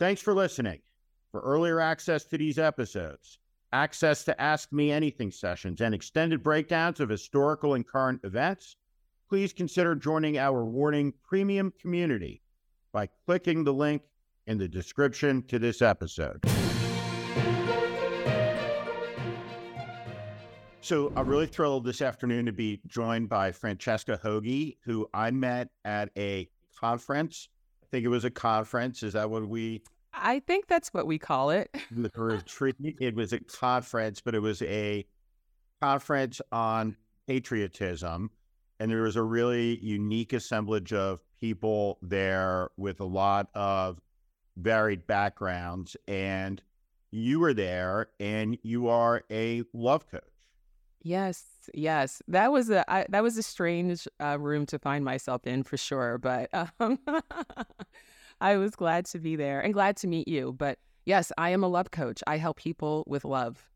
Thanks for listening. For earlier access to these episodes, access to Ask Me Anything sessions, and extended breakdowns of historical and current events, please consider joining our Warning Premium community by clicking the link in the description to this episode. So I'm really thrilled this afternoon to be joined by Francesca Hogi, who I met at a conference. I think it was a conference. Is that what we? I think that's what we call it. the retreat. It was a conference, but it was a conference on patriotism, and there was a really unique assemblage of people there with a lot of varied backgrounds. And you were there, and you are a love coach. Yes, yes, that was a I, that was a strange uh, room to find myself in for sure. But um, I was glad to be there and glad to meet you. But yes, I am a love coach. I help people with love.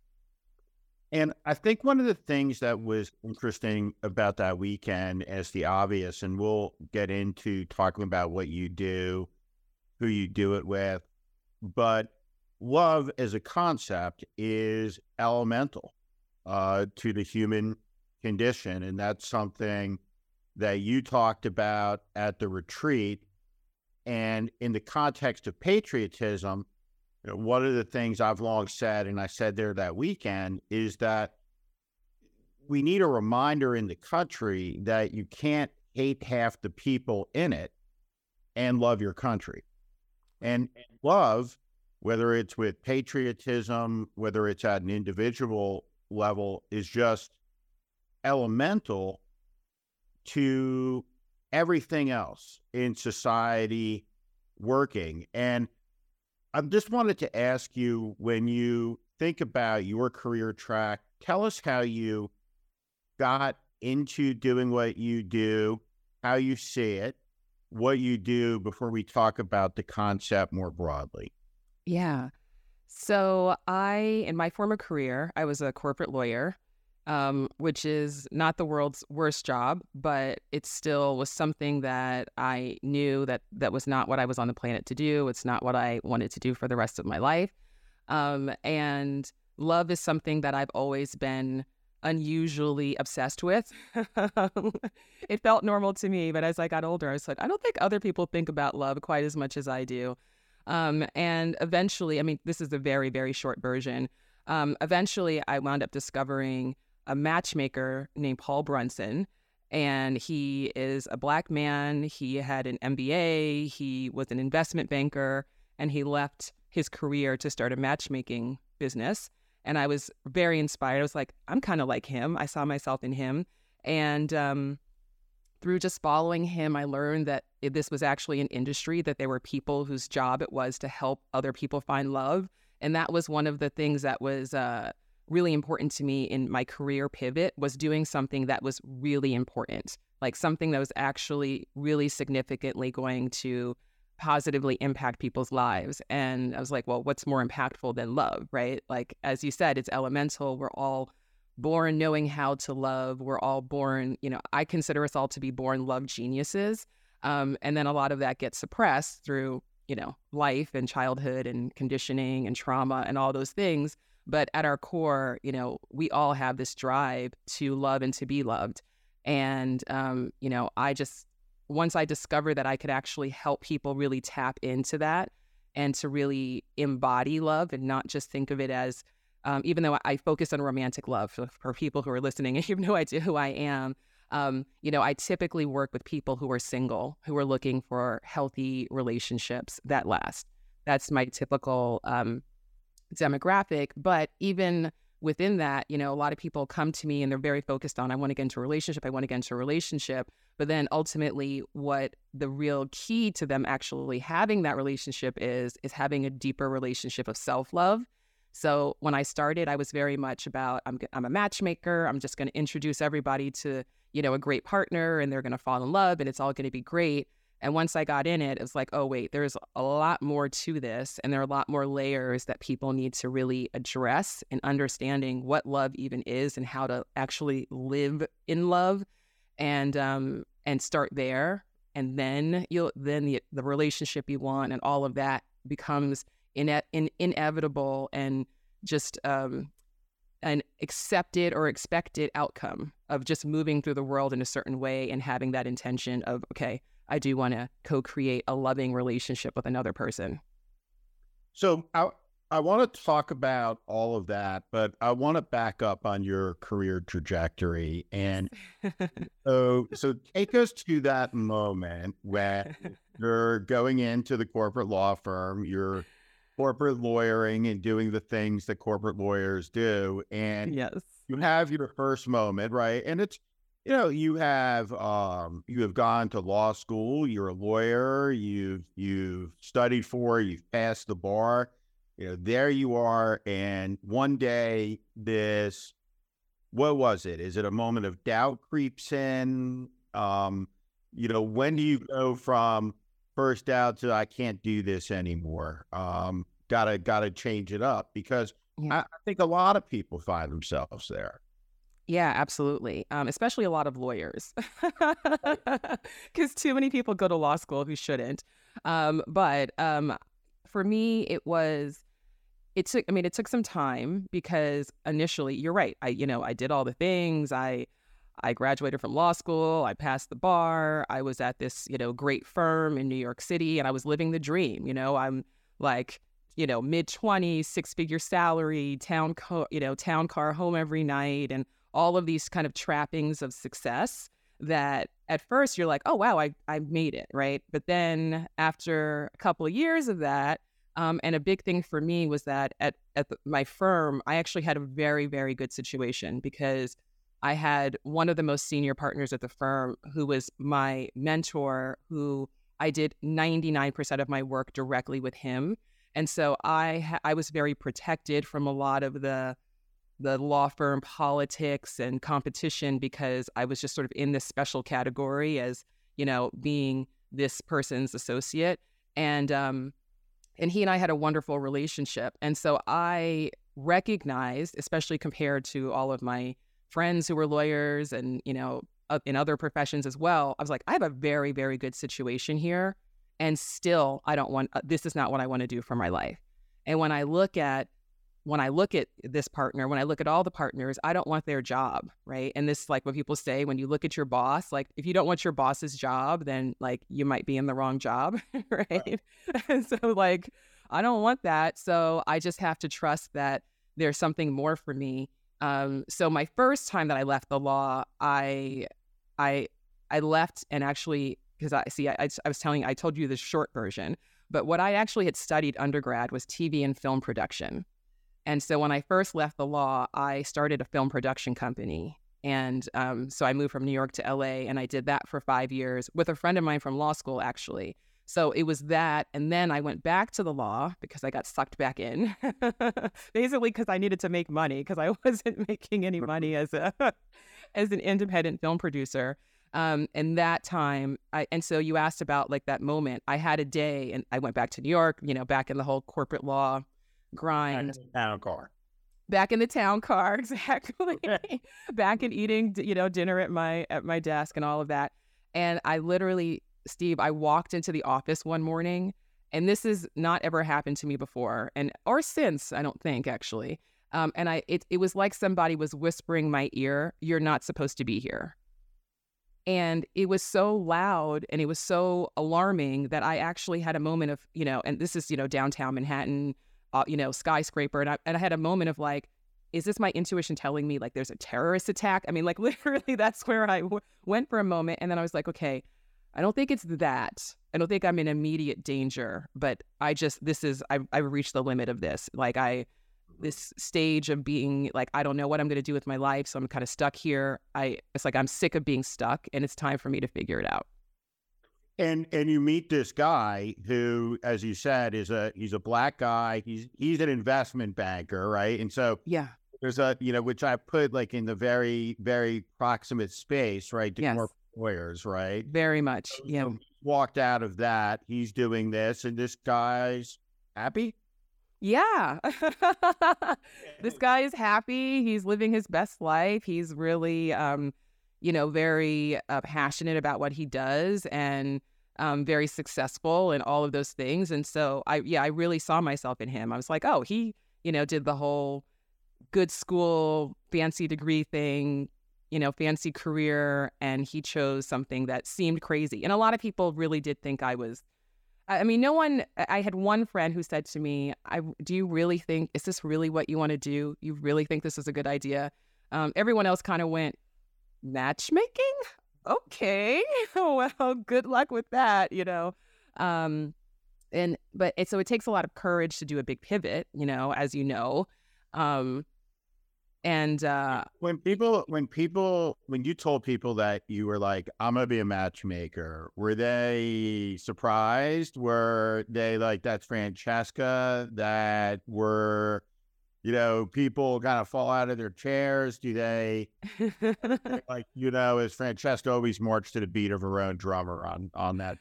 And I think one of the things that was interesting about that weekend, as the obvious, and we'll get into talking about what you do, who you do it with, but love as a concept is elemental uh, to the human condition. And that's something that you talked about at the retreat. And in the context of patriotism, you know, one of the things I've long said, and I said there that weekend, is that we need a reminder in the country that you can't hate half the people in it and love your country. And love, whether it's with patriotism, whether it's at an individual level is just elemental to everything else in society working. And I just wanted to ask you when you think about your career track, tell us how you got into doing what you do, how you see it, what you do before we talk about the concept more broadly. Yeah. So, I, in my former career, I was a corporate lawyer, um, which is not the world's worst job, but it still was something that I knew that that was not what I was on the planet to do. It's not what I wanted to do for the rest of my life. Um, and love is something that I've always been unusually obsessed with. it felt normal to me, but as I got older, I was like, I don't think other people think about love quite as much as I do. Um, and eventually, I mean, this is a very, very short version. Um, eventually, I wound up discovering a matchmaker named Paul Brunson. And he is a black man. He had an MBA. He was an investment banker. And he left his career to start a matchmaking business. And I was very inspired. I was like, I'm kind of like him. I saw myself in him. And um, through just following him, I learned that this was actually an industry, that there were people whose job it was to help other people find love. And that was one of the things that was uh, really important to me in my career pivot was doing something that was really important, like something that was actually really significantly going to positively impact people's lives. And I was like, well, what's more impactful than love, right? Like, as you said, it's elemental. We're all born knowing how to love. We're all born, you know, I consider us all to be born love geniuses. Um, and then a lot of that gets suppressed through, you know, life and childhood and conditioning and trauma and all those things. But at our core, you know, we all have this drive to love and to be loved. And, um, you know, I just, once I discovered that I could actually help people really tap into that and to really embody love and not just think of it as, um, even though I focus on romantic love for, people who are listening and you have no idea who I am, um, you know, I typically work with people who are single, who are looking for healthy relationships that last. That's my typical um, demographic. But even within that, you know, a lot of people come to me and they're very focused on, I want to get into a relationship, I want to get into a relationship. But then ultimately, what the real key to them actually having that relationship is, is having a deeper relationship of self love so when I started, I was very much about I'm I'm a matchmaker. I'm just going to introduce everybody to you know a great partner, and they're going to fall in love, and it's all going to be great. And once I got in it, it was like, oh wait, there's a lot more to this, and there are a lot more layers that people need to really address in understanding what love even is and how to actually live in love, and um and start there, and then you'll then the the relationship you want and all of that becomes ine- in, inevitable and just um, an accepted or expected outcome of just moving through the world in a certain way and having that intention of, okay, I do want to co create a loving relationship with another person. So I, I want to talk about all of that, but I want to back up on your career trajectory. And so, so take us to that moment when you're going into the corporate law firm, you're corporate lawyering and doing the things that corporate lawyers do. And yes. you have your first moment, right? And it's, you know, you have um you have gone to law school, you're a lawyer, you've you've studied for, you've passed the bar. You know, there you are, and one day this what was it? Is it a moment of doubt creeps in? Um, you know, when do you go from first out to I can't do this anymore? Um, gotta gotta change it up because yeah. I, I think a lot of people find themselves there. Yeah, absolutely. Um, especially a lot of lawyers, because too many people go to law school who shouldn't. Um, but um, for me, it was. It took. I mean, it took some time because initially, you're right. I, you know, I did all the things. I, I graduated from law school. I passed the bar. I was at this, you know, great firm in New York City, and I was living the dream. You know, I'm like you know mid 20s six figure salary town co- you know town car home every night and all of these kind of trappings of success that at first you're like, oh, wow, I, I made it, right? But then after a couple of years of that, um, and a big thing for me was that at, at my firm, I actually had a very, very good situation because I had one of the most senior partners at the firm who was my mentor, who I did 99% of my work directly with him. And so I, I was very protected from a lot of the the law firm politics and competition because I was just sort of in this special category as, you know, being this person's associate. And um and he and I had a wonderful relationship. And so I recognized, especially compared to all of my friends who were lawyers and, you know, in other professions as well, I was like, I have a very, very good situation here. And still, I don't want, uh, this is not what I want to do for my life. And when I look at when I look at this partner, when I look at all the partners, I don't want their job, right? And this, like what people say, when you look at your boss, like if you don't want your boss's job, then like you might be in the wrong job, right? right. and so, like, I don't want that. So I just have to trust that there's something more for me. Um, so my first time that I left the law, I, I, I left and actually because I see, I, I was telling, I told you the short version, but what I actually had studied undergrad was TV and film production. And so when I first left the law, I started a film production company. And um, so I moved from New York to LA and I did that for five years with a friend of mine from law school, actually. So it was that. And then I went back to the law because I got sucked back in, basically because I needed to make money because I wasn't making any money as a as an independent film producer. Um, and that time, I, and so you asked about like that moment. I had a day, and I went back to New York. You know, back in the whole corporate law grind. Back in the town car. Back in the town car, exactly. back in eating, you know, dinner at my at my desk and all of that. And I literally, Steve, I walked into the office one morning, and this has not ever happened to me before, and or since, I don't think actually. Um, and I, it, it was like somebody was whispering my ear, "You're not supposed to be here." And it was so loud and it was so alarming that I actually had a moment of, you know, and this is, you know, downtown Manhattan, uh, you know, skyscraper. And I, and I had a moment of like, is this my intuition telling me like there's a terrorist attack? I mean, like literally, that's where I w- went for a moment. And then I was like, okay, I don't think it's that. I don't think I'm in immediate danger, but I just, this is, I've, I've reached the limit of this. Like, I, mm-hmm. this stage of being like, I don't know what I'm going to do with my life. So I'm kind of stuck here. I, it's like I'm sick of being stuck and it's time for me to figure it out. And and you meet this guy who, as you said, is a he's a black guy. He's he's an investment banker, right? And so yeah, there's a you know which I put like in the very very proximate space, right? To yes. more lawyers, right? Very much. So, yeah. Walked out of that. He's doing this, and this guy's happy. Yeah. this guy is happy. He's living his best life. He's really um you know, very uh, passionate about what he does. And um, very successful and all of those things. And so I, yeah, I really saw myself in him. I was like, oh, he, you know, did the whole good school, fancy degree thing, you know, fancy career, and he chose something that seemed crazy. And a lot of people really did think I was. I mean, no one. I had one friend who said to me, "I do you really think is this really what you want to do? You really think this is a good idea?" Um, everyone else kind of went matchmaking okay, well, good luck with that, you know. Um, and but it, so it takes a lot of courage to do a big pivot, you know, as you know. Um, and uh, when people, when people, when you told people that you were like, I'm gonna be a matchmaker, were they surprised? Were they like, that's Francesca? That were you know, people kind of fall out of their chairs? Do they like you know, is Francesca always march to the beat of her own drummer on on that?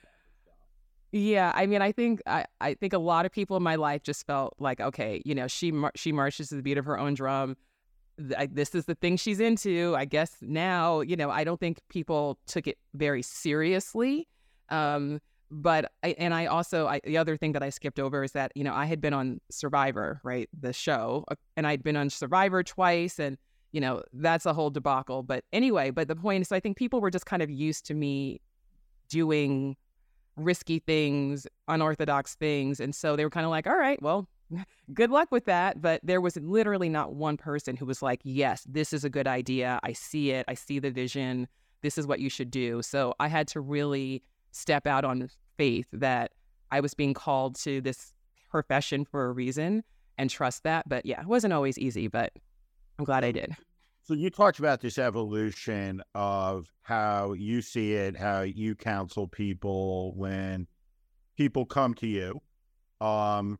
Yeah, I mean, I think I, I think a lot of people in my life just felt like, okay, you know, she mar- she marches to the beat of her own drum. This is the thing she's into. I guess now, you know, I don't think people took it very seriously. Um, but I, and I also I, the other thing that I skipped over is that you know I had been on Survivor, right, the show, uh, and I'd been on Survivor twice, and you know that's a whole debacle. But anyway, but the point is, I think people were just kind of used to me doing risky things, unorthodox things, and so they were kind of like, all right, well, good luck with that. But there was literally not one person who was like, yes, this is a good idea. I see it. I see the vision. This is what you should do. So I had to really step out on faith that I was being called to this profession for a reason and trust that. But yeah, it wasn't always easy, but I'm glad I did. So you talked about this evolution of how you see it, how you counsel people when people come to you, um,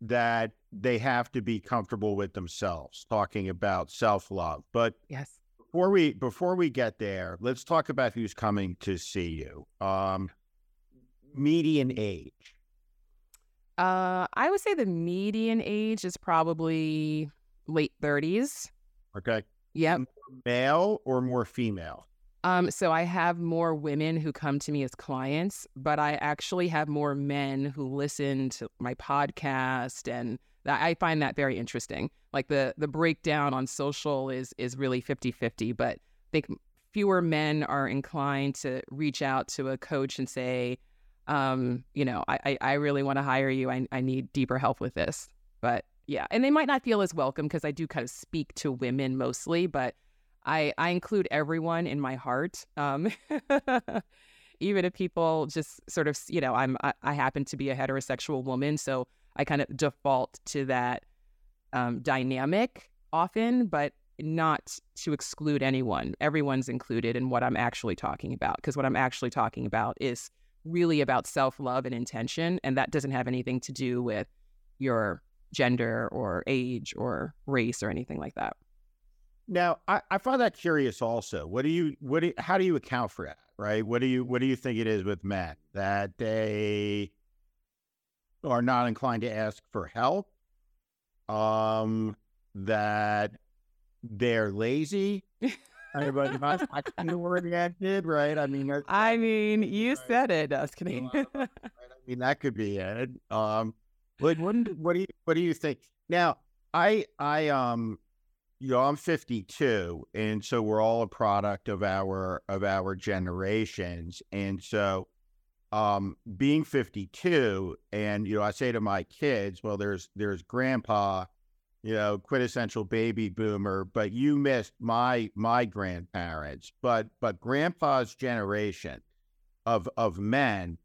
that they have to be comfortable with themselves, talking about self love. But yes, before we before we get there, let's talk about who's coming to see you. Um, median age? Uh, I would say the median age is probably late 30s. Okay. Yep. Male or more female? Um, so I have more women who come to me as clients, but I actually have more men who listen to my podcast and I find that very interesting. Like the the breakdown on social is is really 50-50, but I think fewer men are inclined to reach out to a coach and say, um, you know, I, I, really want to hire you. I, I need deeper help with this. But yeah, and they might not feel as welcome because I do kind of speak to women mostly, but I, I include everyone in my heart. Um, even if people just sort of, you know, I'm, I, I, happen to be a heterosexual woman, so I kind of default to that um, dynamic often, but not to exclude anyone. Everyone's included in what I'm actually talking about because what I'm actually talking about is really about self love and intention. And that doesn't have anything to do with your gender or age or race or anything like that. Now, I, I find that curious also. What do you, what do you, how do you account for that? Right. What do you, what do you think it is with men that they are not inclined to ask for help? Um, that they're lazy. Everybody might I kind of word did, right? I mean, I mean, you right. said it, Dustin. I mean, that could be it. Um, what, what, what do you, what do you think? Now, I, I, um, you know, I'm 52, and so we're all a product of our of our generations, and so, um, being 52, and you know, I say to my kids, well, there's there's Grandpa you know, quintessential baby boomer, but you missed my my grandparents. But but grandpa's generation of of men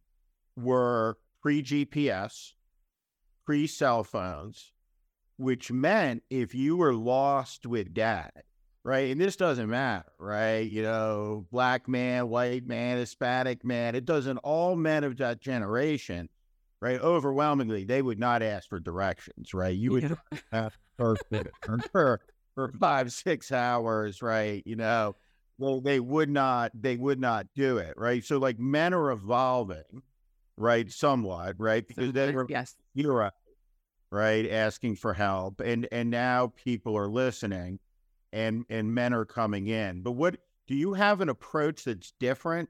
were pre GPS, pre cell phones, which meant if you were lost with dad, right? And this doesn't matter, right? You know, black man, white man, Hispanic man, it doesn't all men of that generation right? Overwhelmingly, they would not ask for directions, right? You would yeah. have for for five, six hours, right? You know, well, they would not, they would not do it, right? So, like, men are evolving, right? Somewhat, right? Because they were yes, you're right, asking for help, and and now people are listening, and and men are coming in. But what do you have an approach that's different?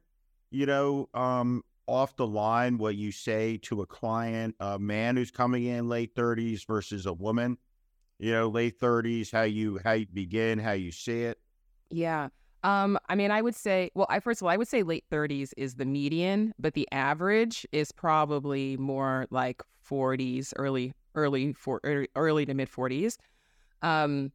You know, um, off the line what you say to a client, a man who's coming in late 30s versus a woman? You know, late 30s, how you how you begin, how you see it. Yeah. Um, I mean, I would say, well, I first of all, I would say late 30s is the median, but the average is probably more like 40s, early, early, for early, early to mid 40s. Um,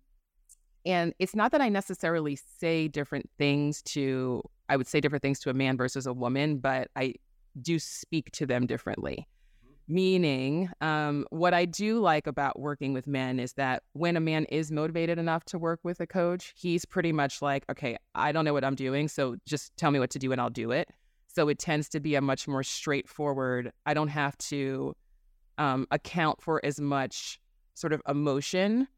and it's not that I necessarily say different things to, I would say different things to a man versus a woman, but I do speak to them differently. Mm-hmm. Meaning, um, what I do like about working with men is that when a man is motivated enough to work with a coach, he's pretty much like, okay, I don't know what I'm doing. So just tell me what to do and I'll do it. So it tends to be a much more straightforward, I don't have to um, account for as much sort of emotion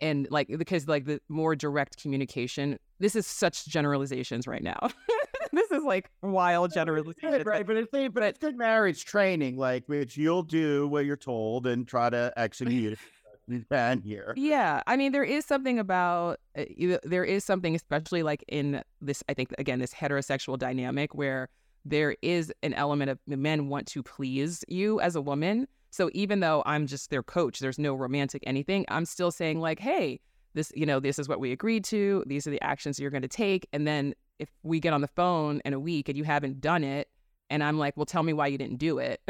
and like because like the more direct communication this is such generalizations right now. This is like wild generalization right but it's but it's good marriage training like which you'll do what you're told and try to execute you here. Yeah i mean there is something about uh, there is something especially like in this i think again this heterosexual dynamic where there is an element of men want to please you as a woman so even though I'm just their coach, there's no romantic anything, I'm still saying, like, hey, this, you know, this is what we agreed to. These are the actions you're going to take. And then if we get on the phone in a week and you haven't done it, and I'm like, well, tell me why you didn't do it.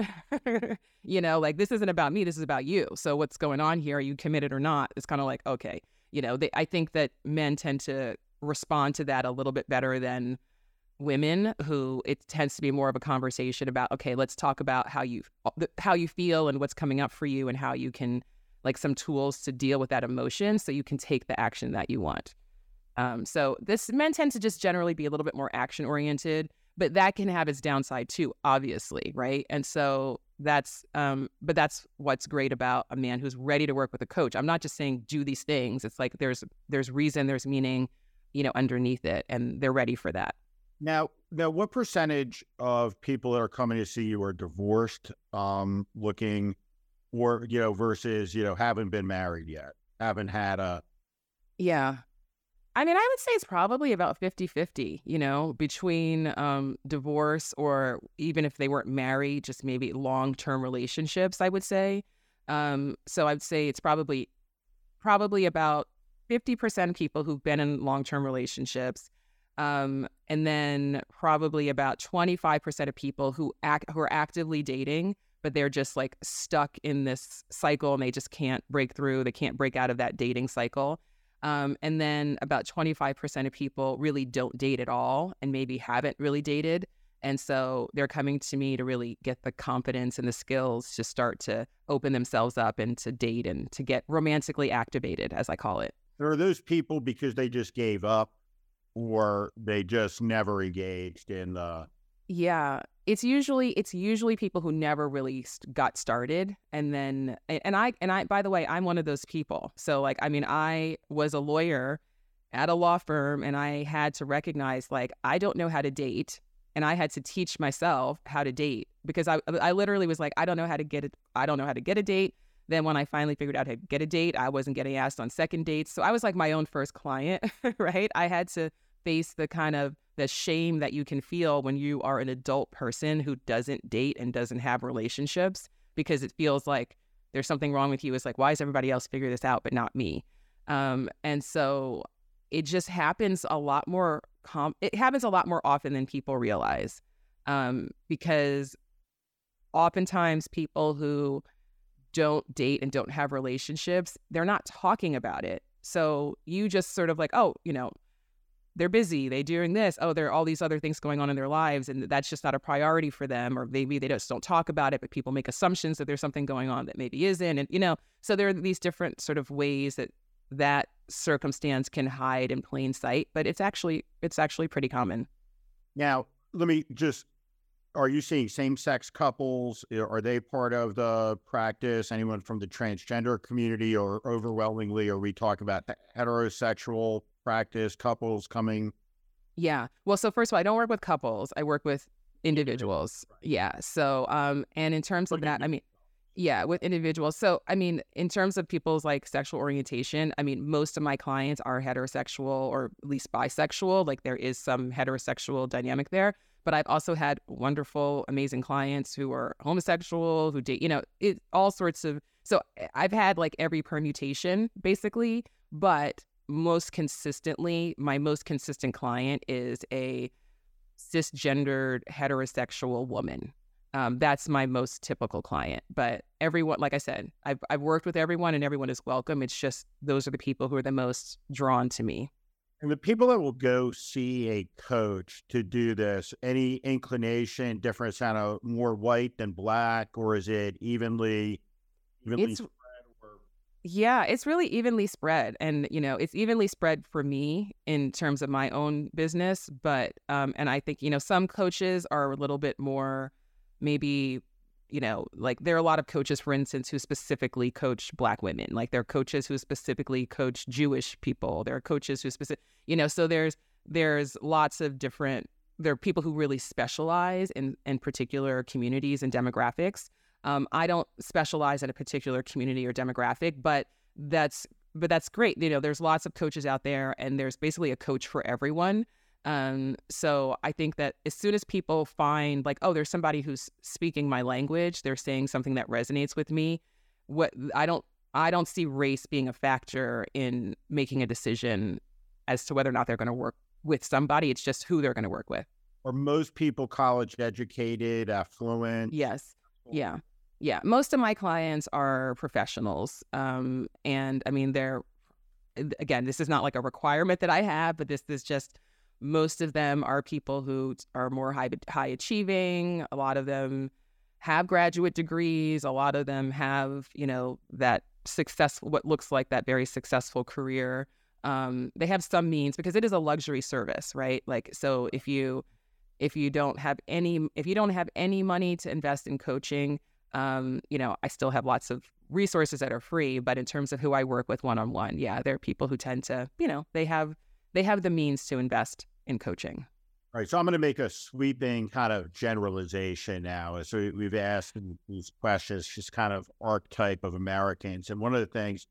you know, like this isn't about me. This is about you. So what's going on here? Are you committed or not? It's kind of like, okay, you know, they, I think that men tend to respond to that a little bit better than women who it tends to be more of a conversation about okay let's talk about how you how you feel and what's coming up for you and how you can like some tools to deal with that emotion so you can take the action that you want. Um, so this men tend to just generally be a little bit more action oriented but that can have its downside too obviously right? And so that's um, but that's what's great about a man who's ready to work with a coach. I'm not just saying do these things. It's like there's there's reason there's meaning you know underneath it and they're ready for that now, now, what percentage of people that are coming to see you are divorced, um, looking, or you know, versus you know, haven't been married yet, haven't had a. Yeah, I mean, I would say it's probably about 50 50, you know, between um, divorce or even if they weren't married, just maybe long term relationships, I would say. Um, so I'd say it's probably probably about 50% people who've been in long term relationships um, and then probably about 25% of people who act who are actively dating, but they're just like stuck in this cycle and they just can't break through. They can't break out of that dating cycle. Um, and then about 25% of people really don't date at all and maybe haven't really dated. And so they're coming to me to really get the confidence and the skills to start to open themselves up and to date and to get romantically activated, as I call it. There are those people because they just gave up or they just never engaged in the yeah it's usually it's usually people who never really got started and then and i and i by the way i'm one of those people. So like i mean i was a lawyer at a law firm and i had to recognize like i don't know how to date and i had to teach myself how to date because i i literally was like i don't know how to get it i don't know how to get a date then when i finally figured out how to get a date i wasn't getting asked on second dates so i was like my own first client right i had to face the kind of the shame that you can feel when you are an adult person who doesn't date and doesn't have relationships because it feels like there's something wrong with you. It's like, why is everybody else figure this out but not me? Um, and so it just happens a lot more. Com- it happens a lot more often than people realize, um, because oftentimes people who don't date and don't have relationships, they're not talking about it. So you just sort of like, oh, you know, they're busy, they're doing this, oh, there are all these other things going on in their lives, and that's just not a priority for them, or maybe they just don't talk about it, but people make assumptions that there's something going on that maybe isn't, and you know, so there are these different sort of ways that that circumstance can hide in plain sight, but it's actually it's actually pretty common. Now, let me just are you seeing same-sex couples are they part of the practice anyone from the transgender community or overwhelmingly are we talking about heterosexual practice, couples coming? Yeah. Well, so first of all, I don't work with couples. I work with individuals. Yeah. So, um, and in terms of that, I mean, yeah, with individuals. So, I mean, in terms of people's like sexual orientation, I mean, most of my clients are heterosexual or at least bisexual. Like there is some heterosexual dynamic there, but I've also had wonderful, amazing clients who are homosexual, who date, you know, it all sorts of. So eh, I've had like every permutation basically, but most consistently, my most consistent client is a cisgendered heterosexual woman. Um, that's my most typical client. But everyone, like I said, I've, I've worked with everyone and everyone is welcome. It's just those are the people who are the most drawn to me. And the people that will go see a coach to do this, any inclination, difference, kind of more white than black, or is it evenly, evenly it's, yeah, it's really evenly spread. And, you know, it's evenly spread for me in terms of my own business. But, um, and I think, you know, some coaches are a little bit more maybe you know, like there are a lot of coaches, for instance, who specifically coach black women. Like there are coaches who specifically coach Jewish people. There are coaches who specific, you know, so there's there's lots of different. There are people who really specialize in in particular communities and demographics. Um, I don't specialize in a particular community or demographic, but that's but that's great. You know, there's lots of coaches out there, and there's basically a coach for everyone. Um, so I think that as soon as people find like, oh, there's somebody who's speaking my language, they're saying something that resonates with me. What I don't I don't see race being a factor in making a decision as to whether or not they're going to work with somebody. It's just who they're going to work with. Are most people college educated, affluent? Yes. Yeah. Yeah. Most of my clients are professionals. Um, and I mean, they're, again, this is not like a requirement that I have, but this is just most of them are people who are more high, high achieving. A lot of them have graduate degrees. A lot of them have, you know, that successful, what looks like that very successful career. Um, they have some means because it is a luxury service, right? Like, so if you, if you don't have any, if you don't have any money to invest in coaching, um, you know, I still have lots of resources that are free. But in terms of who I work with one on one, yeah, there are people who tend to, you know, they have, they have the means to invest in coaching. All right. So I'm going to make a sweeping kind of generalization now. So we've asked these questions, just kind of archetype of Americans. And one of the things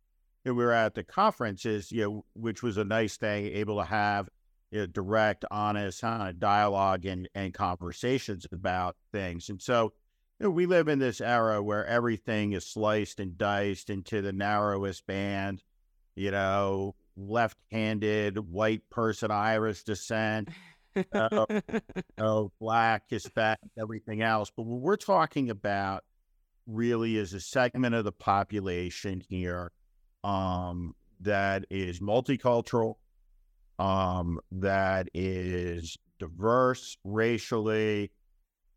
that we were at the conference is, you know, which was a nice thing, able to have you know, direct, honest uh, dialogue and, and conversations about things. And so you know, we live in this era where everything is sliced and diced into the narrowest band, you know, left-handed white person, Irish descent, uh, black, Hispanic, everything else. But what we're talking about really is a segment of the population here um, that is multicultural, um, that is diverse racially,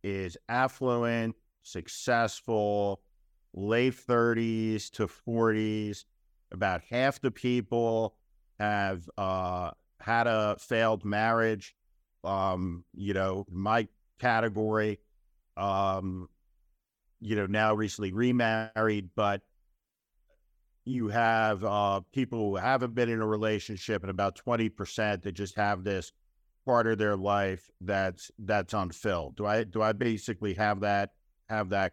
is affluent, successful, late 30s to 40s. About half the people have uh, had a failed marriage. Um, you know, my category, um, you know, now recently remarried, but you have uh, people who haven't been in a relationship, and about twenty percent that just have this part of their life that's that's unfilled. Do I do I basically have that have that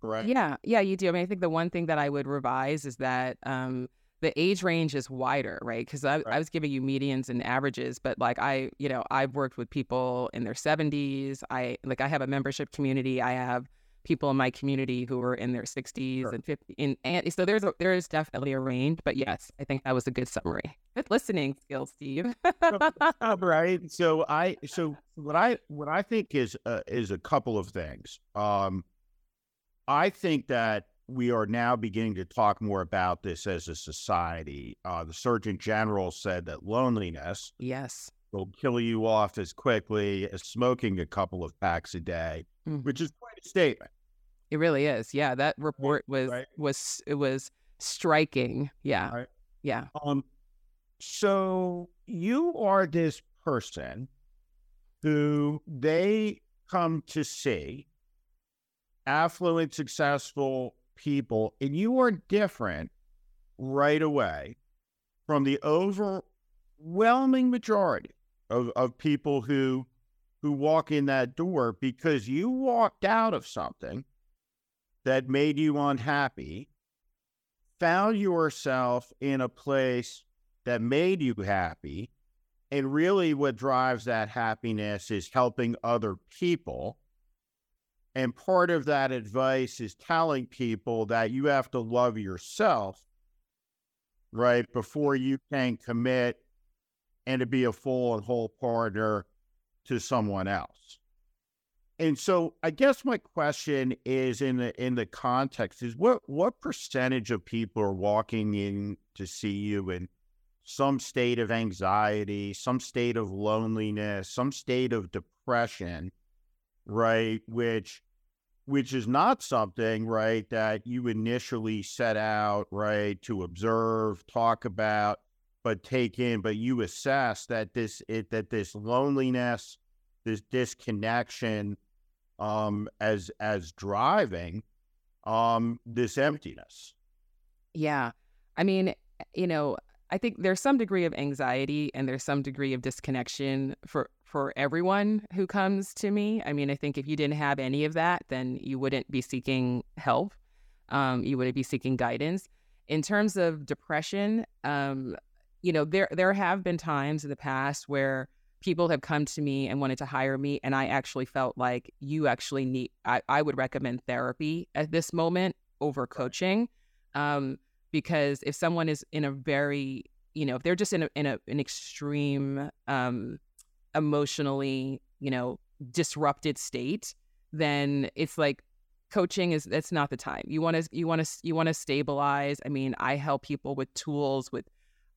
correct? Yeah, yeah, you do. I mean, I think the one thing that I would revise is that um, the age range is wider, right? Because I, right. I was giving you medians and averages, but like I, you know, I've worked with people in their 70s. I like I have a membership community. I have people in my community who are in their 60s sure. and 50 in, and so there's a, there is definitely a range but yes i think that was a good summary good listening skills steve right so i so what i what i think is uh, is a couple of things um i think that we are now beginning to talk more about this as a society. Uh, the Surgeon General said that loneliness, yes, will kill you off as quickly as smoking a couple of packs a day, mm-hmm. which is quite a statement. It really is. Yeah, that report was right. was it was striking. Yeah, right. yeah. Um, so you are this person who they come to see affluent, successful people, and you are different right away from the overwhelming majority of, of people who who walk in that door because you walked out of something that made you unhappy, found yourself in a place that made you happy, And really, what drives that happiness is helping other people. And part of that advice is telling people that you have to love yourself, right, before you can commit and to be a full and whole partner to someone else. And so I guess my question is in the in the context is what what percentage of people are walking in to see you in some state of anxiety, some state of loneliness, some state of depression, right? Which which is not something, right, that you initially set out, right, to observe, talk about, but take in, but you assess that this it that this loneliness, this disconnection, um, as as driving, um, this emptiness. Yeah, I mean, you know, I think there's some degree of anxiety and there's some degree of disconnection for for everyone who comes to me. I mean, I think if you didn't have any of that, then you wouldn't be seeking help. Um, you wouldn't be seeking guidance. In terms of depression, um, you know, there there have been times in the past where people have come to me and wanted to hire me, and I actually felt like you actually need. I, I would recommend therapy at this moment over coaching, um, because if someone is in a very, you know, if they're just in a in a, an extreme, um, emotionally, you know, disrupted state, then it's like coaching is that's not the time. You want to you want to you want to stabilize. I mean, I help people with tools with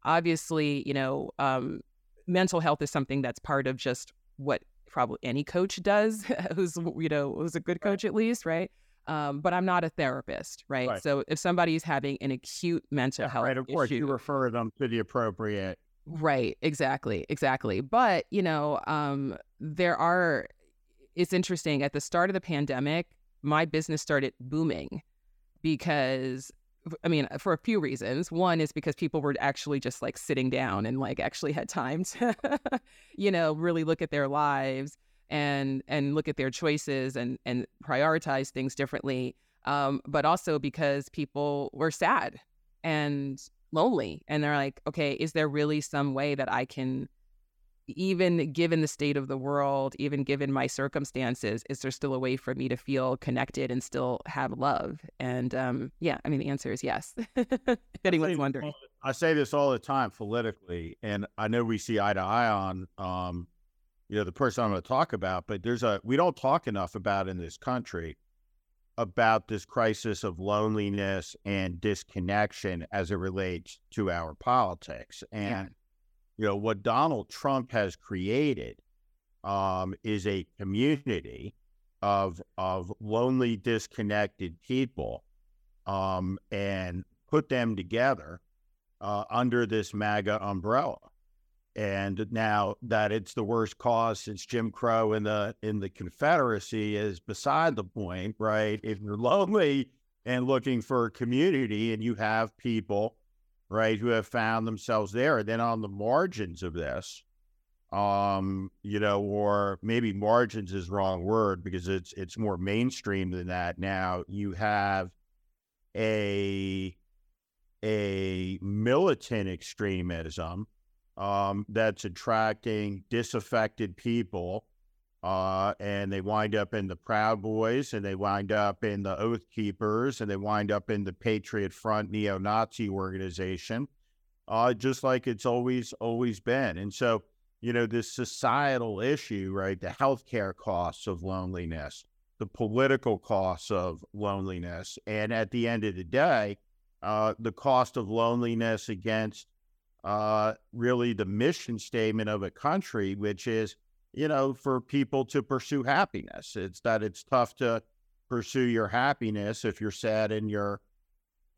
obviously, you know, um, mental health is something that's part of just what probably any coach does who's, you know, who's a good coach right. at least, right? Um, but I'm not a therapist, right? right? So if somebody's having an acute mental yeah, health right, of course, issue, you refer them to the appropriate. Right, exactly, exactly. But you know, um, there are. It's interesting. At the start of the pandemic, my business started booming because I mean, for a few reasons. One is because people were actually just like sitting down and like actually had time to, you know, really look at their lives and and look at their choices and and prioritize things differently. Um, but also because people were sad and lonely, and they're like, okay, is there really some way that I can even given the state of the world, even given my circumstances, is there still a way for me to feel connected and still have love? And um, yeah, I mean, the answer is yes. if anyone's wondering, I say this all the time politically, and I know we see eye to eye on, um, you know, the person I'm going to talk about, but there's a we don't talk enough about in this country about this crisis of loneliness and disconnection as it relates to our politics and. Yeah you know what Donald Trump has created um, is a community of of lonely, disconnected people, um, and put them together uh, under this MAGA umbrella. And now that it's the worst cause since Jim Crow in the in the Confederacy is beside the point, right? If you're lonely and looking for a community, and you have people right, who have found themselves there. And then on the margins of this, um, you know, or maybe margins is wrong word because it's it's more mainstream than that. Now you have a a militant extremism um, that's attracting disaffected people uh, and they wind up in the Proud Boys, and they wind up in the Oath Keepers, and they wind up in the Patriot Front neo-Nazi organization, uh, just like it's always always been. And so, you know, this societal issue, right? The healthcare costs of loneliness, the political costs of loneliness, and at the end of the day, uh, the cost of loneliness against uh, really the mission statement of a country, which is you know, for people to pursue happiness. It's that it's tough to pursue your happiness if you're sad and you're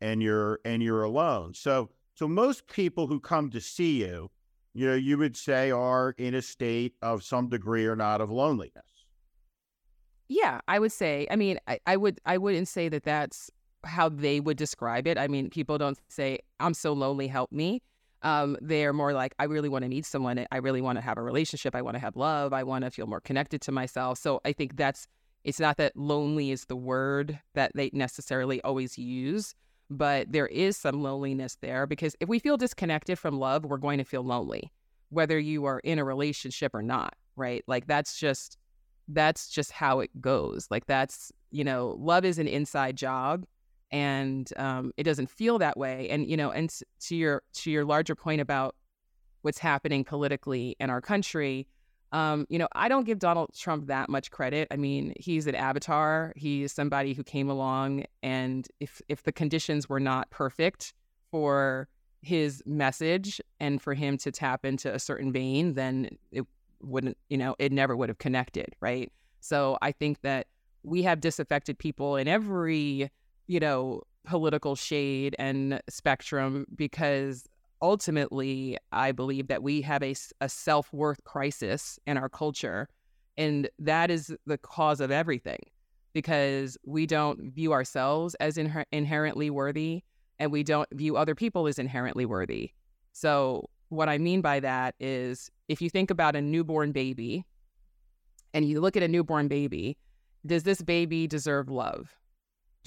and you're and you're alone. So so most people who come to see you, you know, you would say are in a state of some degree or not of loneliness. Yeah, I would say. I mean, I, I would I wouldn't say that that's how they would describe it. I mean, people don't say, I'm so lonely, help me um, they're more like, I really want to meet someone. I really want to have a relationship. I want to have love. I want to feel more connected to myself. So I think that's, it's not that lonely is the word that they necessarily always use, but there is some loneliness there because if we feel disconnected from love, we're going to feel lonely. whether you are in a relationship or not, right? Like that's just that's just how it goes. Like that's, you know, love is an inside job and um, it doesn't feel that way. And, you know, and to your to your larger point about what's happening politically in our country, um, you know, I don't give Donald Trump that much credit. I mean, he's an avatar. He's somebody who came along, and if if the conditions were not perfect for his message and for him to tap into a certain vein, then it wouldn't, you know, it never would have connected, right? So I think that we have disaffected people in every, you know, political shade and spectrum because ultimately I believe that we have a, a self worth crisis in our culture. And that is the cause of everything because we don't view ourselves as inher- inherently worthy and we don't view other people as inherently worthy. So, what I mean by that is if you think about a newborn baby and you look at a newborn baby, does this baby deserve love?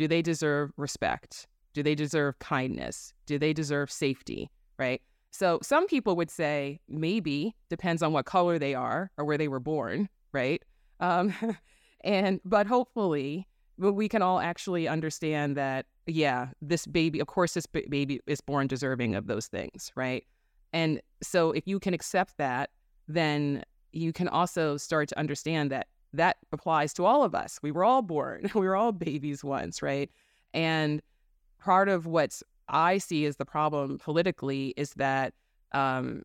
Do they deserve respect? Do they deserve kindness? Do they deserve safety? Right. So some people would say maybe depends on what color they are or where they were born. Right. Um, and but hopefully we can all actually understand that yeah this baby of course this baby is born deserving of those things right and so if you can accept that, then you can also start to understand that that applies to all of us. We were all born, we were all babies once, right? And part of what I see as the problem politically is that um,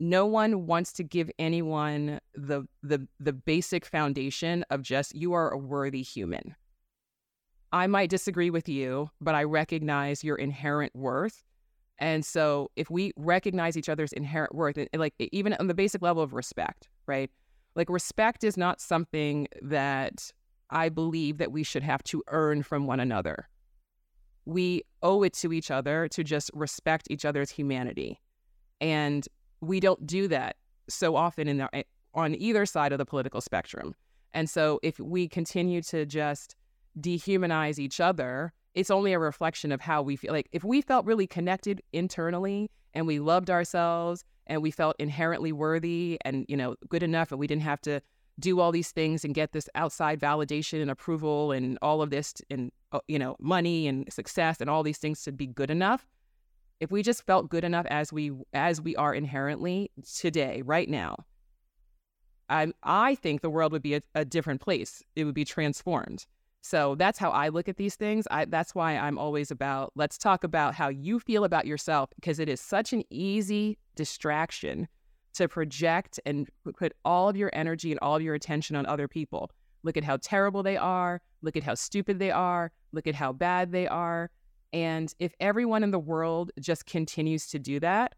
no one wants to give anyone the the the basic foundation of just you are a worthy human. I might disagree with you, but I recognize your inherent worth and so if we recognize each other's inherent worth, like even on the basic level of respect, right? Like respect is not something that I believe that we should have to earn from one another. We owe it to each other to just respect each other's humanity. And we don't do that so often in the, eh, on either side of the political spectrum. And so if we continue to just dehumanize each other it's only a reflection of how we feel. Like if we felt really connected internally and we loved ourselves and we felt inherently worthy and you know good enough and we didn't have to do all these things and get this outside validation and approval and all of this and uh, you know money and success and all these things to be good enough. If we just felt good enough as we as we are inherently today right now i i think the world would be a, a different place. It would be transformed so that's how I look at these things. I, that's why I'm always about let's talk about how you feel about yourself because it is such an easy distraction to project and put all of your energy and all of your attention on other people. Look at how terrible they are. Look at how stupid they are. Look at how bad they are. And if everyone in the world just continues to do that,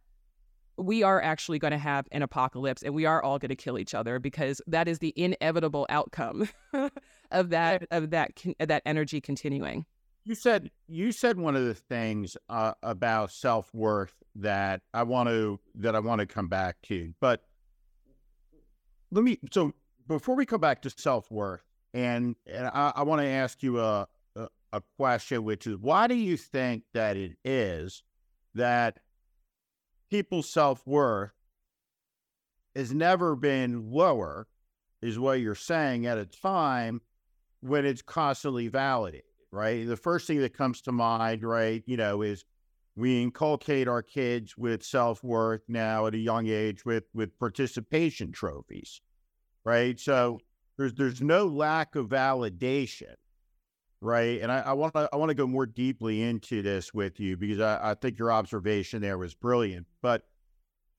we are actually going to have an apocalypse and we are all going to kill each other because that is the inevitable outcome of that of that that energy continuing. You said you said one of the things uh, about self worth that I want to that I want to come back to, but let me. So before we come back to self worth, and and I, I want to ask you a, a a question, which is why do you think that it is that people's self worth has never been lower, is what you're saying at a time when it's constantly validated, right? The first thing that comes to mind, right, you know, is we inculcate our kids with self worth now at a young age with with participation trophies, right? So there's there's no lack of validation, right? And I want to I want to go more deeply into this with you because I, I think your observation there was brilliant. But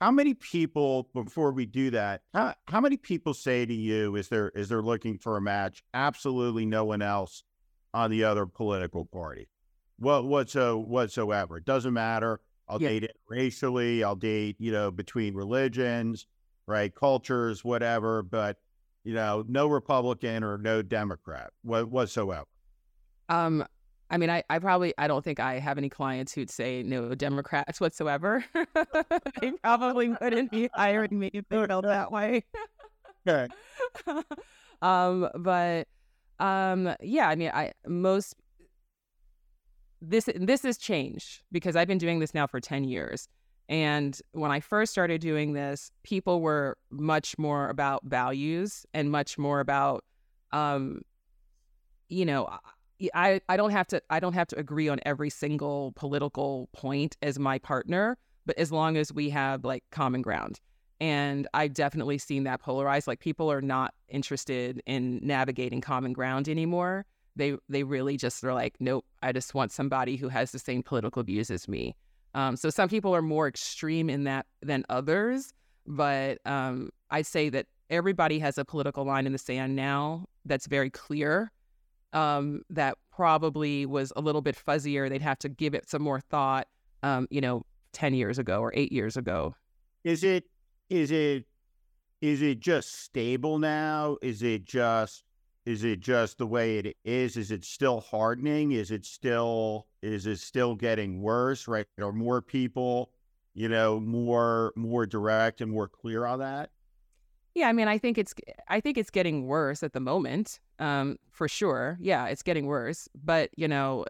how many people before we do that how, how many people say to you is there is they're looking for a match absolutely no one else on the other political party what what so whatsoever it doesn't matter i'll yeah. date it racially i'll date you know between religions right cultures whatever but you know no republican or no democrat whatsoever um I mean, I, I probably I don't think I have any clients who'd say no Democrats whatsoever. they probably wouldn't be hiring me if they felt that way. okay. um, but um, yeah, I mean, I most this this has changed because I've been doing this now for ten years, And when I first started doing this, people were much more about values and much more about, um, you know, I, I don't have to I don't have to agree on every single political point as my partner, but as long as we have like common ground. And I've definitely seen that polarized. Like people are not interested in navigating common ground anymore. They they really just are like, nope, I just want somebody who has the same political views as me. Um, so some people are more extreme in that than others, but um, I'd say that everybody has a political line in the sand now that's very clear. Um, that probably was a little bit fuzzier. They'd have to give it some more thought. Um, you know, ten years ago or eight years ago. Is it? Is it? Is it just stable now? Is it just is it just the way it is? Is it still hardening? Is it still is it still getting worse? Right? Are more people, you know, more more direct and more clear on that? Yeah, I mean, I think it's I think it's getting worse at the moment, um, for sure. Yeah, it's getting worse. But you know,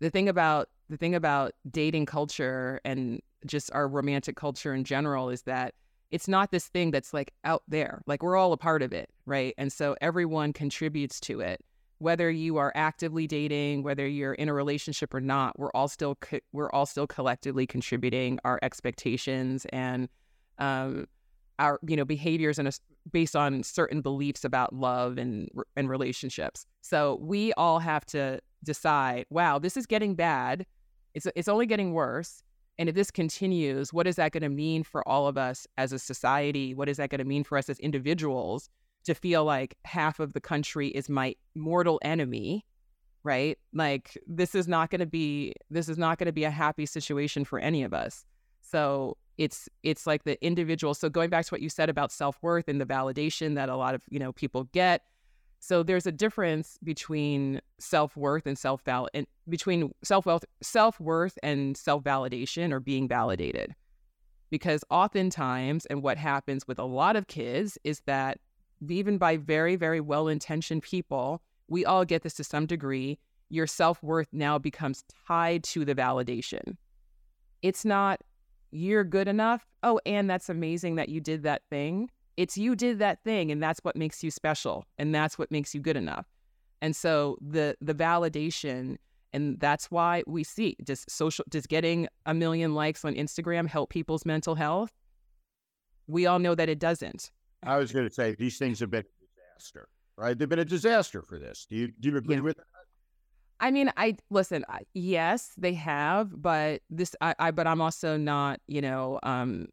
the thing about the thing about dating culture and just our romantic culture in general is that it's not this thing that's like out there. Like we're all a part of it, right? And so everyone contributes to it. Whether you are actively dating, whether you're in a relationship or not, we're all still co- we're all still collectively contributing our expectations and um, our you know behaviors and based on certain beliefs about love and and relationships. So we all have to decide, wow, this is getting bad. It's it's only getting worse and if this continues, what is that going to mean for all of us as a society? What is that going to mean for us as individuals to feel like half of the country is my mortal enemy? Right? Like this is not going to be this is not going to be a happy situation for any of us. So it's it's like the individual. So going back to what you said about self-worth and the validation that a lot of, you know, people get, so there's a difference between self-worth and self-val and between self-worth self-worth and self-validation or being validated. Because oftentimes and what happens with a lot of kids is that even by very very well-intentioned people, we all get this to some degree, your self-worth now becomes tied to the validation. It's not you're good enough. Oh, and that's amazing that you did that thing it's you did that thing and that's what makes you special and that's what makes you good enough. And so the the validation and that's why we see does social does getting a million likes on Instagram help people's mental health? We all know that it doesn't. I was going to say these things have been a disaster, right? They've been a disaster for this. Do you do you agree yeah. with that? I mean, I listen. I, yes, they have, but this, I, I, but I'm also not, you know, um,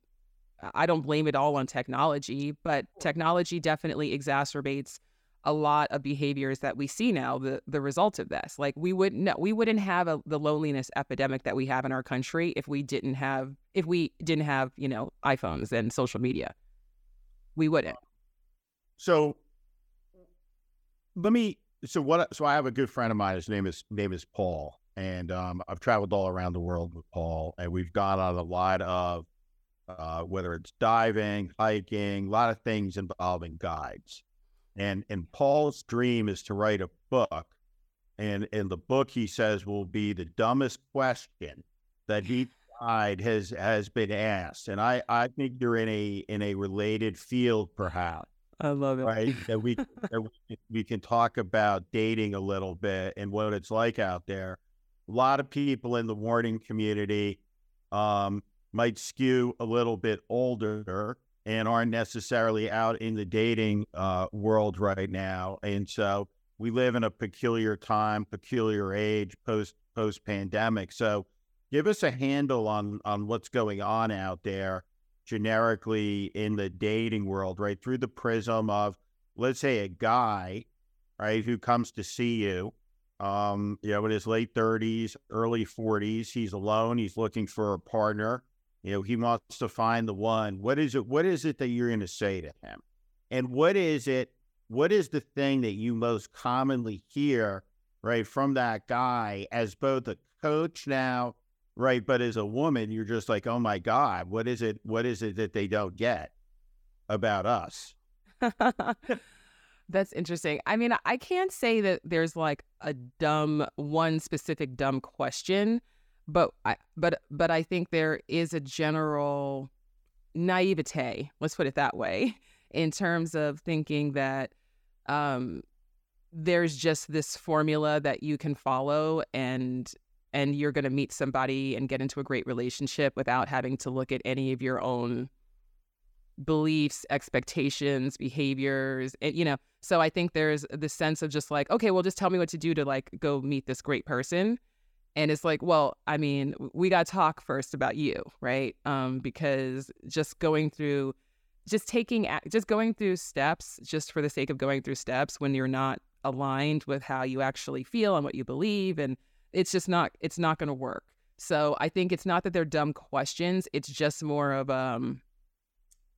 I don't blame it all on technology, but technology definitely exacerbates a lot of behaviors that we see now the the result of this. Like we wouldn't no, we wouldn't have a, the loneliness epidemic that we have in our country if we didn't have if we didn't have you know iPhones and social media. We wouldn't. So let me so what so I have a good friend of mine his name is name is Paul and um, I've traveled all around the world with Paul and we've gone on a lot of uh, whether it's diving, hiking, a lot of things involving guides. And and Paul's dream is to write a book, and in the book he says will be the dumbest question that he guide has has been asked. And I I think you're in a in a related field, perhaps. I love it. Right, that we that we, we can talk about dating a little bit and what it's like out there. A lot of people in the warning community um, might skew a little bit older and aren't necessarily out in the dating uh, world right now. And so we live in a peculiar time, peculiar age, post post pandemic. So give us a handle on on what's going on out there generically in the dating world, right? Through the prism of let's say a guy, right, who comes to see you um, you know, in his late 30s, early 40s. He's alone. He's looking for a partner. You know, he wants to find the one. What is it? What is it that you're going to say to him? And what is it? What is the thing that you most commonly hear, right, from that guy as both a coach now, right, but as a woman, you're just like, oh my God, what is it? What is it that they don't get about us? That's interesting. I mean, I can't say that there's like a dumb, one specific dumb question but I but but I think there is a general naivete, let's put it that way, in terms of thinking that um, there's just this formula that you can follow and and you're going to meet somebody and get into a great relationship without having to look at any of your own beliefs, expectations, behaviors, and you know. So I think there's this sense of just like, okay, well, just tell me what to do to like go meet this great person. And it's like, well, I mean, we got to talk first about you, right? Um, because just going through, just taking, just going through steps, just for the sake of going through steps, when you're not aligned with how you actually feel and what you believe, and it's just not, it's not going to work. So I think it's not that they're dumb questions. It's just more of um,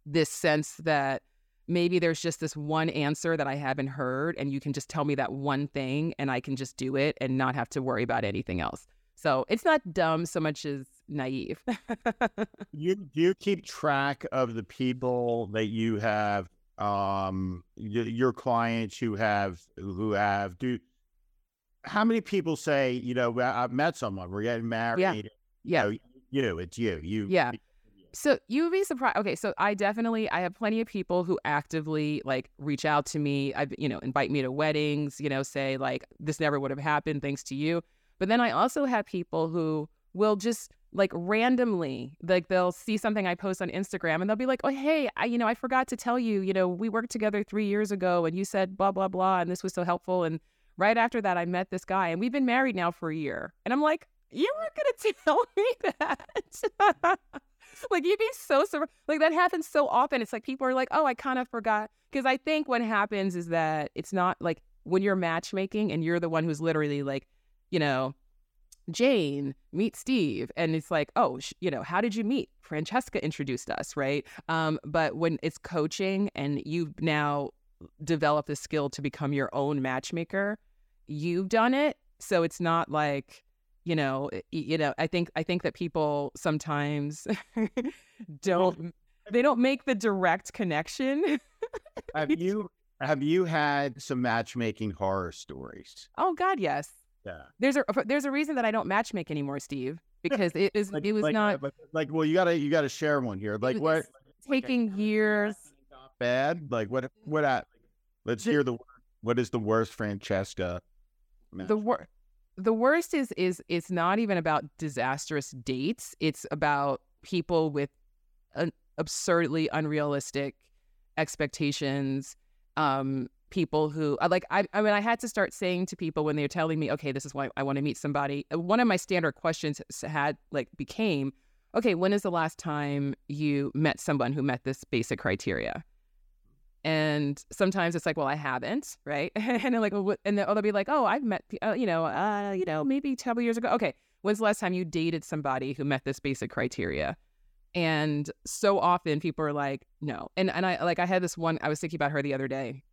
this sense that maybe there's just this one answer that I haven't heard, and you can just tell me that one thing, and I can just do it and not have to worry about anything else. So it's not dumb so much as naive. you do you keep track of the people that you have, um, your clients who have who have do. How many people say, you know, I've met someone, we're getting married. Yeah. Yeah. You, know, you, it's you. You. Yeah. So you would be surprised. Okay, so I definitely I have plenty of people who actively like reach out to me. I you know invite me to weddings. You know, say like this never would have happened thanks to you. But then I also have people who will just like randomly like they'll see something I post on Instagram and they'll be like, "Oh, hey, I you know, I forgot to tell you, you know, we worked together 3 years ago and you said blah blah blah and this was so helpful and right after that I met this guy and we've been married now for a year." And I'm like, "You weren't going to tell me that." like you'd be so surprised. Like that happens so often. It's like people are like, oh, I kind of forgot. Because I think what happens is that it's not like when you're matchmaking and you're the one who's literally like, you know, Jane, meet Steve. And it's like, oh, sh- you know, how did you meet? Francesca introduced us, right? Um, but when it's coaching and you've now developed the skill to become your own matchmaker, you've done it. So it's not like, you know you know i think i think that people sometimes don't they don't make the direct connection. Have you have you had some matchmaking horror stories? Oh god yes. Yeah. There's a there's a reason that i don't matchmake anymore steve because it is like, it was like, not like, like well you gotta you gotta share one here. Like what taking years. Bad? Like what what at let's hear the what is the worst francesca the worst the worst is is it's not even about disastrous dates. It's about people with an absurdly unrealistic expectations. Um, people who like I, I mean I had to start saying to people when they were telling me, okay, this is why I want to meet somebody. Uh, one of my standard questions had like became, okay, when is the last time you met someone who met this basic criteria? And sometimes it's like, well, I haven't, right? and they're like, and they'll, be like, oh, I've met, uh, you know, uh, you know, maybe a couple years ago. Okay, when's the last time you dated somebody who met this basic criteria? And so often people are like, no. And and I like I had this one. I was thinking about her the other day.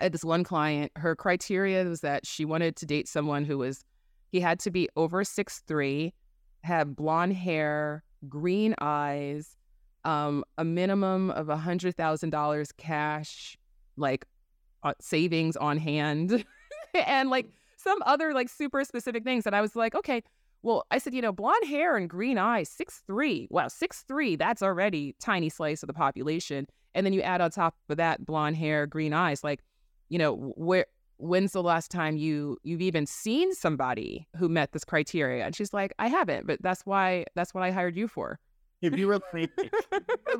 I had this one client. Her criteria was that she wanted to date someone who was, he had to be over six three, have blonde hair, green eyes, um, a minimum of a hundred thousand dollars cash, like uh, savings on hand, and like some other like super specific things. And I was like, okay, well, I said, you know, blonde hair and green eyes, six three. Wow, six three. That's already tiny slice of the population. And then you add on top of that blonde hair, green eyes. Like, you know, where when's the last time you you've even seen somebody who met this criteria? And she's like, I haven't, but that's why that's what I hired you for if you were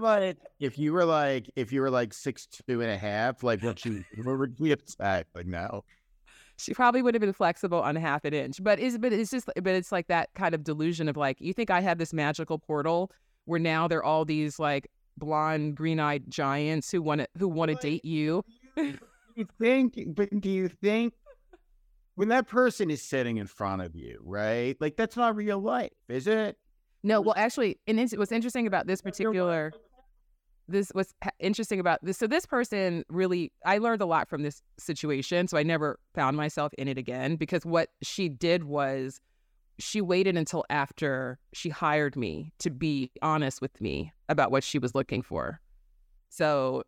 like, if you were like, if you were like six two and a half, like what you what would you upset like now? She probably would have been flexible on half an inch, but is but it's just but it's like that kind of delusion of like you think I have this magical portal where now there are all these like blonde green eyed giants who want to who want to date you. you think, but do you think when that person is sitting in front of you, right? Like that's not real life, is it? No, well, actually, and what's interesting about this particular, this was interesting about this. So this person really, I learned a lot from this situation. So I never found myself in it again because what she did was she waited until after she hired me to be honest with me about what she was looking for. So,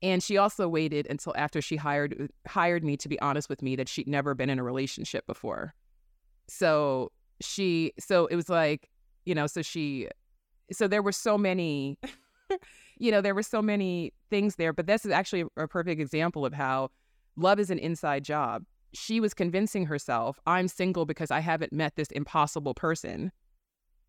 and she also waited until after she hired hired me to be honest with me that she'd never been in a relationship before. So she so it was like you know so she so there were so many you know there were so many things there but this is actually a perfect example of how love is an inside job she was convincing herself i'm single because i haven't met this impossible person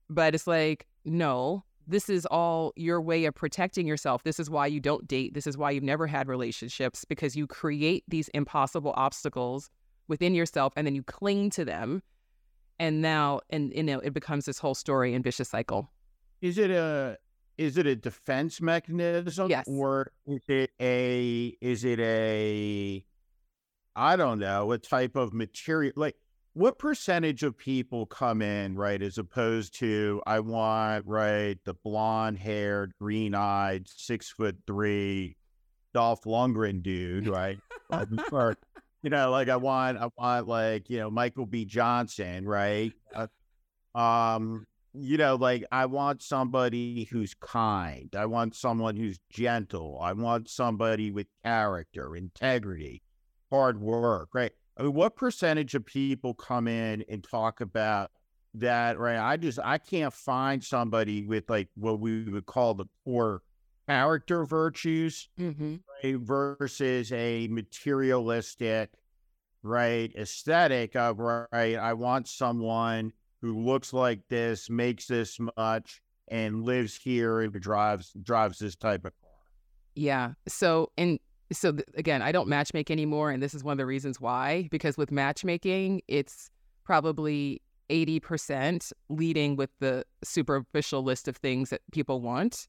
but it's like no this is all your way of protecting yourself. This is why you don't date. This is why you've never had relationships because you create these impossible obstacles within yourself and then you cling to them. And now, and you know, it becomes this whole story and vicious cycle. Is it a is it a defense mechanism? Yes. Or is it a is it a I don't know, what type of material like what percentage of people come in right as opposed to i want right the blonde haired green eyed six foot three dolph lundgren dude right or, you know like i want i want like you know michael b. Jordan right? Uh, um you know like i want somebody who's kind. I want someone who's gentle. I want somebody with character integrity hard work right? I mean, what percentage of people come in and talk about that? Right. I just, I can't find somebody with like what we would call the core character virtues mm-hmm. right, versus a materialistic, right, aesthetic of, right, I want someone who looks like this, makes this much, and lives here and drives drives this type of car. Yeah. So, and so th- again, I don't matchmake anymore, and this is one of the reasons why. Because with matchmaking, it's probably eighty percent leading with the superficial list of things that people want,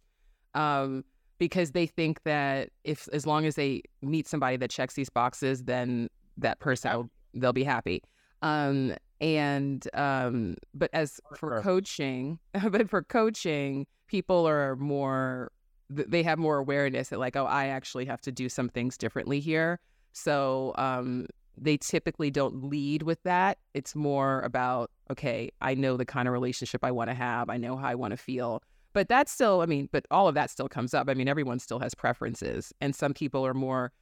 um, because they think that if as long as they meet somebody that checks these boxes, then that person will, they'll be happy. Um, and um, but as for coaching, but for coaching, people are more they have more awareness that like oh i actually have to do some things differently here. So um, they typically don't lead with that. It's more about okay i know the kind of relationship i want to have. I know how i want to feel but that's still i mean but all of that still comes up i mean everyone still has preferences and some people are more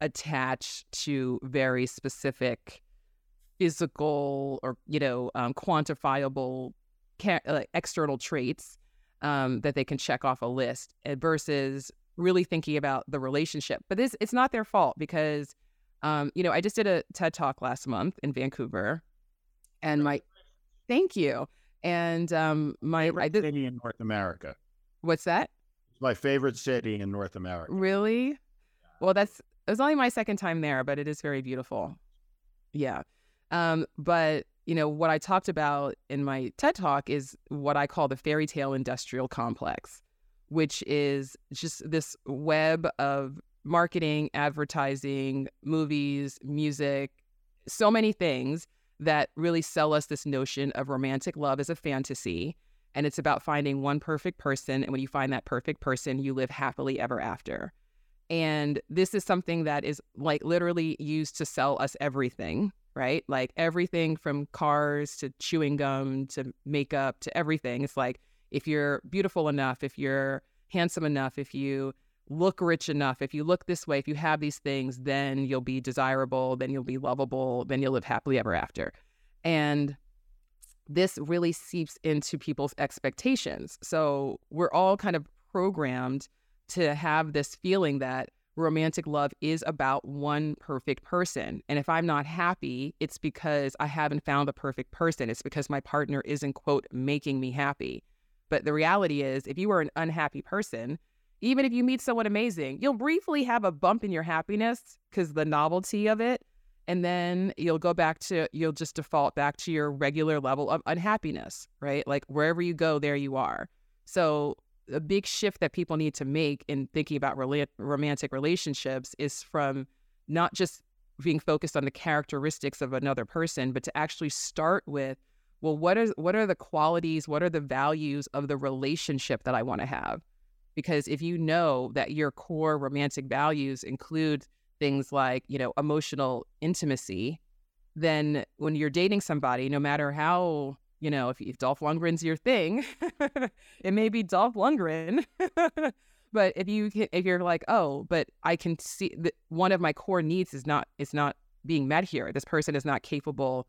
attached to very specific physical or you know um, quantifiable ca- uh, external traits um, that they can check off a list eh, versus really thinking about the relationship. But this it's not their fault because um, you know I just did a TED talk last month in Vancouver, and my thank you. And um, my favorite did, city in North America. What's that? It's my favorite city in North America. Really? Well, that's it was only my second time there, but it is very beautiful. Yeah. Um, but you know, what I talked about in my TED talk is what I call the fairy tale industrial complex, which is just this web of marketing, advertising, movies, music, so many things that really sell us this notion of romantic love as a fantasy. And it's about finding one perfect person. And when you find that perfect person, you live happily ever after. And this is something that is like literally used to sell us everything right? Like everything from cars to chewing gum to makeup to everything. It's like if you're beautiful enough, if you're handsome enough, if you look rich enough, if you look this way, if you have these things, then you'll be desirable, then you'll be lovable, then you'll live happily ever after. And this really seeps into people's expectations. So we're all kind of programmed to have this feeling that romantic love is about one perfect person. And if I'm not happy, it's because I haven't found the perfect person. It's because my partner isn't, quote, making me happy. But the reality is, if you are an unhappy person, even if you meet someone amazing, you'll briefly have a bump in your happiness because the novelty of it. And then you'll go back to, you'll just default back to your regular level of unhappiness, right? Like wherever you go, there you are. So a big shift that people need to make in thinking about rela- romantic relationships is from not just being focused on the characteristics of another person, but to actually start with, well, what is what are the qualities, what are the values of the relationship that I want to have? Because if you know that your core romantic values include things like, you know, emotional intimacy, then when you're dating somebody, no matter how you know, if, if Dolph Lundgren's your thing, it may be Dolph Lundgren. but if you if you're like, oh, but I can see that one of my core needs is not is not being met here. This person is not capable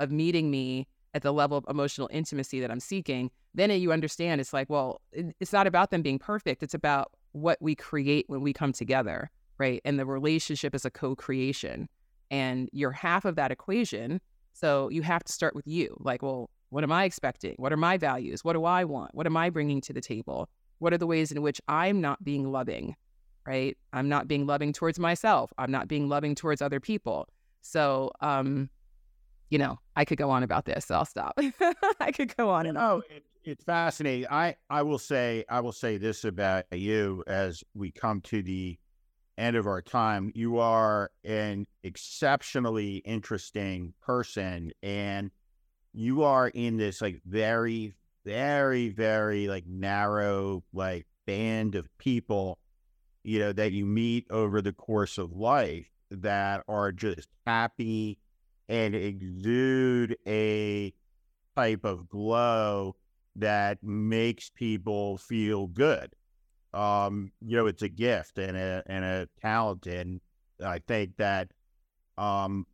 of meeting me at the level of emotional intimacy that I'm seeking, then you understand it's like, well, it's not about them being perfect. It's about what we create when we come together, right? And the relationship is a co creation. And you're half of that equation. So you have to start with you. Like, well, what am I expecting? What are my values? What do I want? What am I bringing to the table? What are the ways in which I'm not being loving, right? I'm not being loving towards myself. I'm not being loving towards other people. So, um, you know, I could go on about this. So I'll stop. I could go on and on. Oh, it, it's fascinating. I, I will say I will say this about you as we come to the end of our time. You are an exceptionally interesting person, and you are in this like very, very, very like narrow like band of people, you know, that you meet over the course of life that are just happy and exude a type of glow that makes people feel good. Um, you know, it's a gift and a and a talent, and I think that um,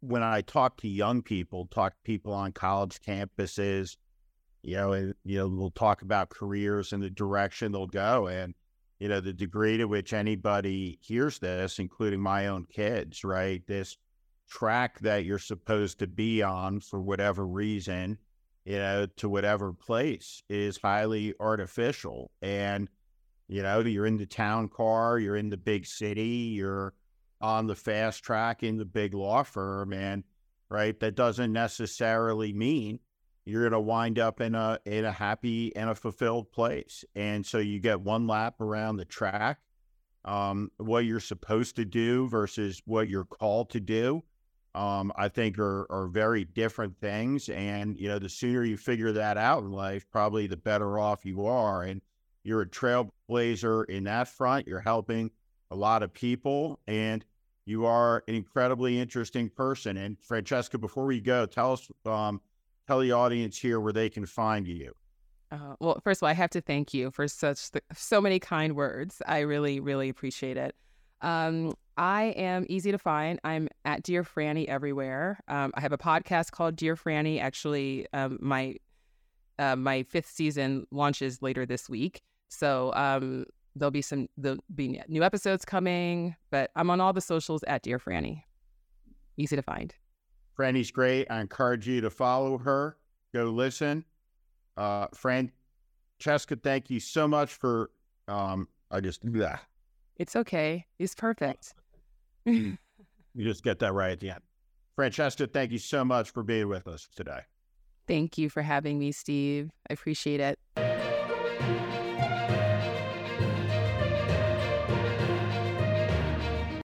when I talk to young people, talk to people on college campuses, you know, and you know, we'll talk about careers and the direction they'll go, and you know, the degree to which anybody hears this, including my own kids, right? This track that you're supposed to be on for whatever reason, you know, to whatever place is highly artificial. And, you know, you're in the town car, you're in the big city, you're on the fast track in the big law firm. And, right, that doesn't necessarily mean you're going to wind up in a in a happy and a fulfilled place. And so you get one lap around the track, um, what you're supposed to do versus what you're called to do um, I think are, are very different things. And, you know, the sooner you figure that out in life, probably the better off you are. And you're a trailblazer in that front. You're helping a lot of people and you are an incredibly interesting person. And Francesca, before we go, tell us, um, tell the audience here where they can find you. Uh, well, first of all, I have to thank you for such th- so many kind words. I really, really appreciate it. Um, I am easy to find. I'm at Dear Franny everywhere. Um, I have a podcast called Dear Franny. Actually, um, my uh, my fifth season launches later this week, so um, there'll be some there'll be new episodes coming. But I'm on all the socials at Dear Franny. Easy to find. Franny's great. I encourage you to follow her. Go listen. Uh, Francesca, thank you so much for. Um, I just. Blah. It's okay. He's perfect. Mm. you just get that right at the end. Francesca, thank you so much for being with us today. Thank you for having me, Steve. I appreciate it.